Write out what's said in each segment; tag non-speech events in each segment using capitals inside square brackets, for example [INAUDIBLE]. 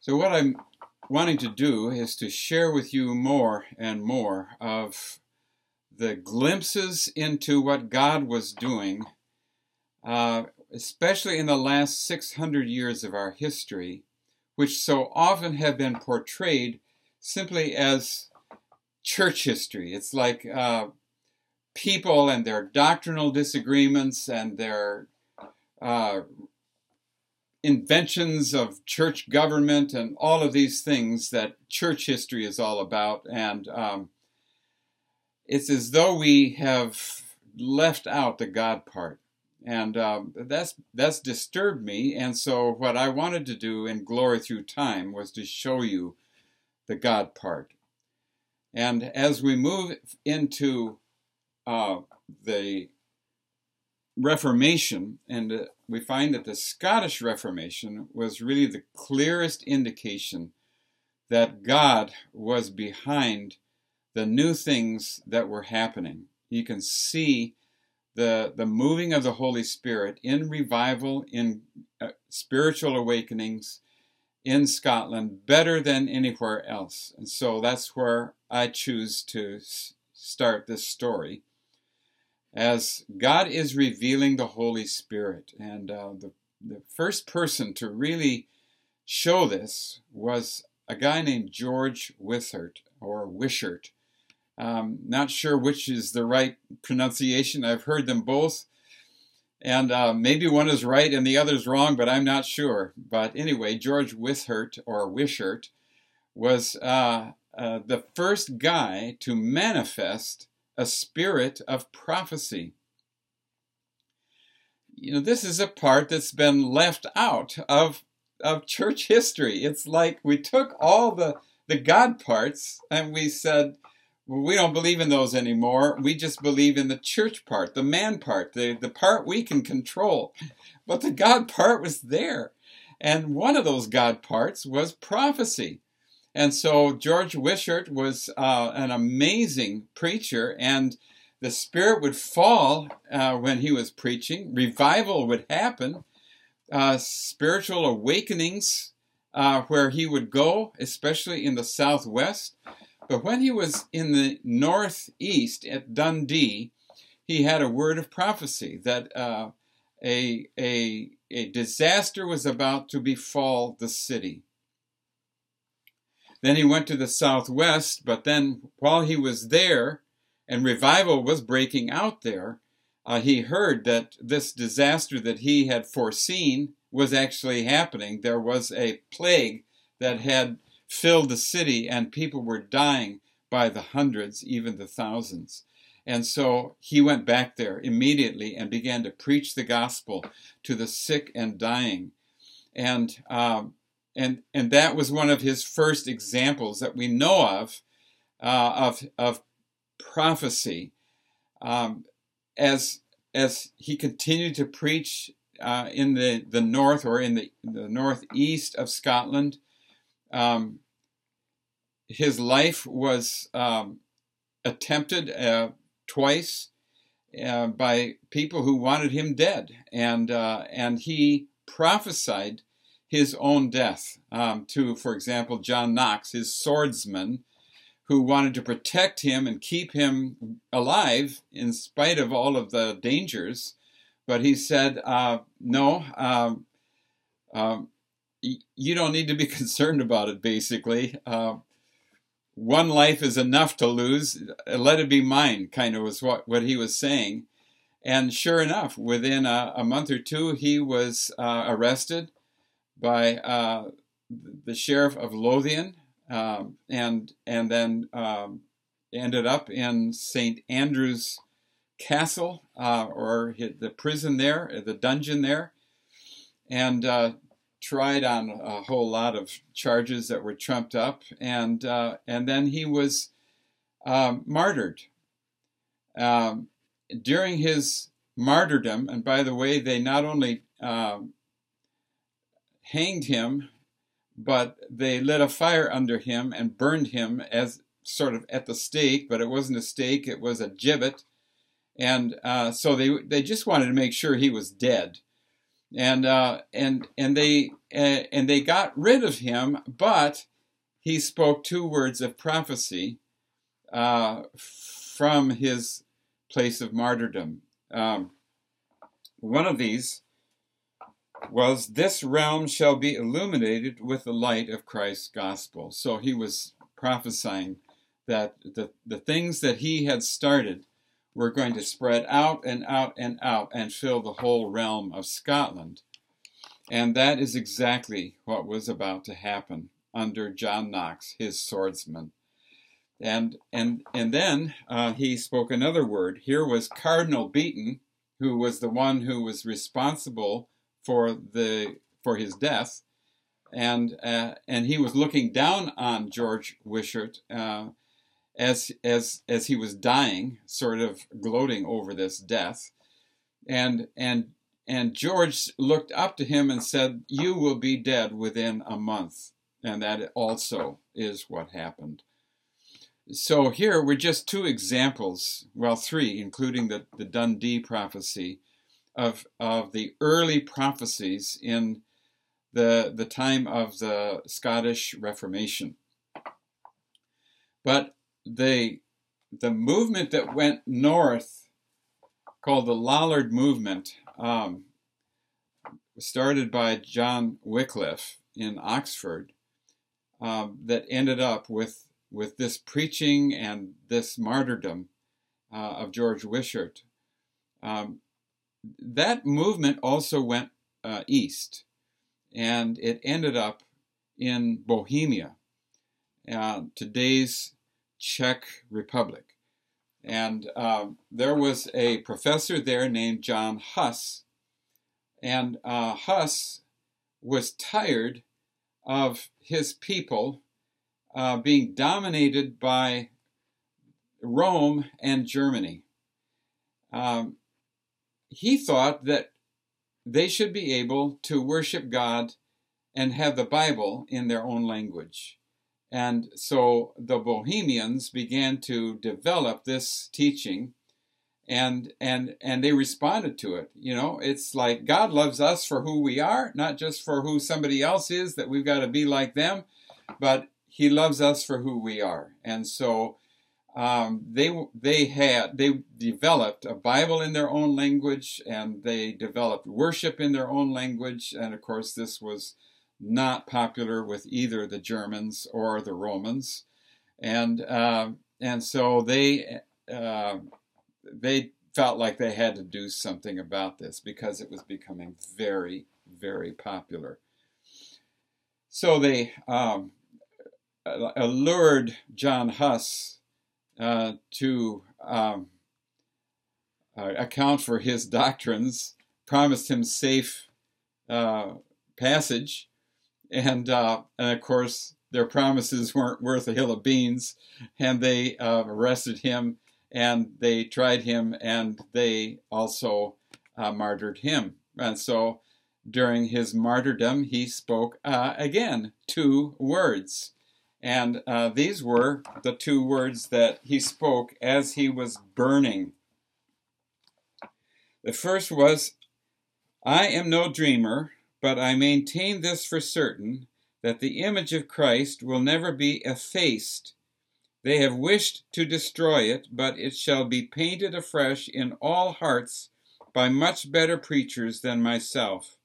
So, what I'm wanting to do is to share with you more and more of the glimpses into what God was doing, uh, especially in the last 600 years of our history, which so often have been portrayed simply as church history. It's like uh, people and their doctrinal disagreements and their uh, inventions of church government and all of these things that church history is all about. And um, it's as though we have left out the God part. And um, that's that's disturbed me. And so what I wanted to do in Glory Through Time was to show you the God part. And as we move into uh, the Reformation, and uh, we find that the Scottish Reformation was really the clearest indication that God was behind the new things that were happening. You can see the, the moving of the Holy Spirit in revival, in uh, spiritual awakenings in Scotland better than anywhere else. And so that's where I choose to start this story as God is revealing the Holy Spirit. And uh, the, the first person to really show this was a guy named George Wishart or Wishart. Um, not sure which is the right pronunciation. I've heard them both. And uh, maybe one is right and the other's wrong, but I'm not sure. But anyway, George Wishart or Wishart was uh, uh, the first guy to manifest a spirit of prophecy. You know, this is a part that's been left out of of church history. It's like we took all the the God parts and we said, well, we don't believe in those anymore. We just believe in the church part, the man part, the, the part we can control. But the God part was there. And one of those God parts was prophecy. And so George Wishart was uh, an amazing preacher, and the Spirit would fall uh, when he was preaching. Revival would happen, uh, spiritual awakenings uh, where he would go, especially in the Southwest. But when he was in the Northeast at Dundee, he had a word of prophecy that uh, a, a, a disaster was about to befall the city. Then he went to the southwest, but then while he was there and revival was breaking out there, uh, he heard that this disaster that he had foreseen was actually happening. There was a plague that had filled the city, and people were dying by the hundreds, even the thousands. And so he went back there immediately and began to preach the gospel to the sick and dying. And um, and and that was one of his first examples that we know of uh, of of prophecy. Um, as as he continued to preach uh, in the the north or in the the northeast of Scotland, um, his life was um, attempted uh, twice uh, by people who wanted him dead, and uh, and he prophesied his own death um, to, for example, John Knox, his swordsman, who wanted to protect him and keep him alive in spite of all of the dangers. But he said, uh, No, um, uh, you don't need to be [LAUGHS] concerned about it, basically. Uh, one life is enough to lose. Let it be mine, kind of was what, what he was saying. And sure enough, within a, a month or two, he was uh, arrested by uh, the sheriff of Lothian, um, and and then um, ended up in St. Andrew's Castle uh, or the prison there, the dungeon there, and uh, tried on a whole lot of charges that were trumped up, and uh, and then he was um, martyred. Um, during his martyrdom, and by the way, they not only um, hanged him, but they lit a fire under him and burned him as sort of at the stake, but it wasn't a stake, it was a gibbet. And uh, so they, they just wanted to make sure he was dead. and uh, and and they uh, and they got rid of him, but he spoke two words of prophecy uh, from his place of martyrdom. Um, one of these was, This realm shall be illuminated with the light of Christ's gospel. So he was prophesying that the, the things that he had started were going to spread out and out and out and fill the whole realm of Scotland. And that is exactly what was about to happen under John Knox, his swordsman. And and and then uh, he spoke another word. Here was Cardinal Beaton, who was the one who was responsible for the for his death, and uh, and he was looking down on George Wishart uh, as as as he was dying, sort of gloating over this death, and and and George looked up to him and said, "You will be dead within a month," and that also is what happened. So here were just two examples, well, three, including the, the Dundee prophecy, of, of the early prophecies in the, the time of the Scottish Reformation. But the, the movement that went north, called the Lollard movement, um, started by John Wycliffe in Oxford, um, that ended up with with this preaching and this martyrdom uh, of George Wishart, um, that movement also went uh, east, and it ended up in Bohemia, uh, today's Czech Republic. And um, there was a professor there named John Huss, and uh, Huss was tired of his people uh, being dominated by Rome and Germany. Um, he thought that they should be able to worship God and have the Bible in their own language. And so the Bohemians began to develop this teaching and and and they responded to it. You know, it's like God loves us for who we are, not just for who somebody else is that we've got to be like them, but he loves us for who we are. And so um, they they had they developed a Bible in their own language, and they developed worship in their own language. And of course, this was not popular with either the Germans or the Romans, and uh, and so they uh, they felt like they had to do something about this because it was becoming very very popular. So they um, allured John Huss uh, to um, uh, account for his doctrines, promised him safe uh, passage, and, uh, and of course their promises weren't worth a hill of beans, and they uh, arrested him and they tried him and they also martyred him. And so during his martyrdom, he spoke again two words. And uh, these were the two words that he spoke as he was burning. The first was, I am no dreamer, but I maintain this for certain that the image of Christ will never be effaced. They have wished to destroy it, but it shall be painted afresh in all hearts by much better preachers than myself.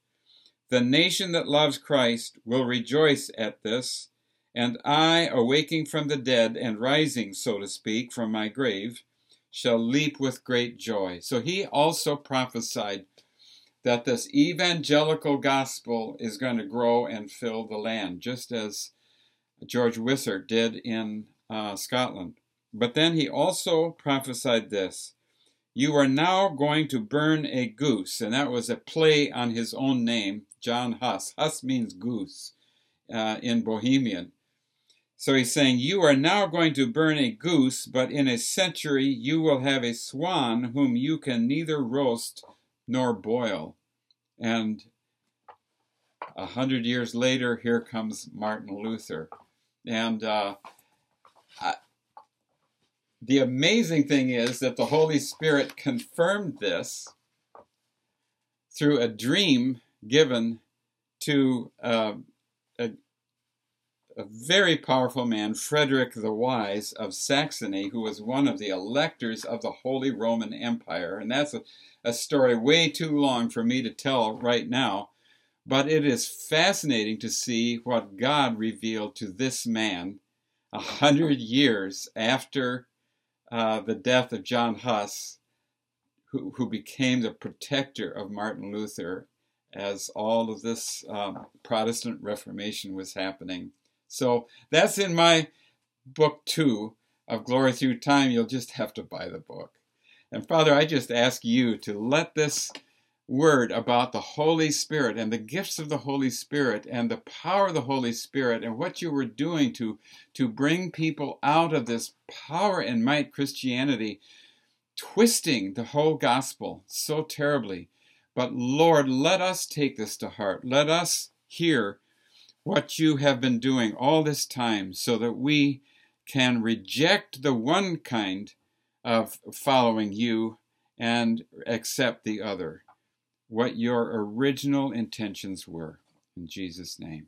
The nation that loves Christ will rejoice at this and I, awaking from the dead and rising, so to speak, from my grave, shall leap with great joy. So he also prophesied that this evangelical gospel is going to grow and fill the land, just as George Wishart did in uh, Scotland. But then he also prophesied this You are now going to burn a goose. And that was a play on his own name, John Huss. Huss means goose uh, in Bohemian. So he's saying, You are now going to burn a goose, but in a century you will have a swan whom you can neither roast nor boil. And a hundred years later, here comes Martin Luther. And uh, I, the amazing thing is that the Holy Spirit confirmed this through a dream given to uh, a very powerful man, Frederick the Wise of Saxony, who was one of the electors of the Holy Roman Empire. And that's a, a story way too long for me to tell right now. But it is fascinating to see what God revealed to this man a hundred years after uh, the death of John Huss, who, who became the protector of Martin Luther as all of this um, Protestant Reformation was happening. So that's in my book two of Glory Through Time. You'll just have to buy the book. And Father, I just ask you to let this word about the Holy Spirit and the gifts of the Holy Spirit and the power of the Holy Spirit and what you were doing to, to bring people out of this power and might Christianity, twisting the whole gospel so terribly. But Lord, let us take this to heart. Let us hear what you have been doing all this time so that we can reject the one kind of following you and accept the other what your original intentions were. In Jesus' name.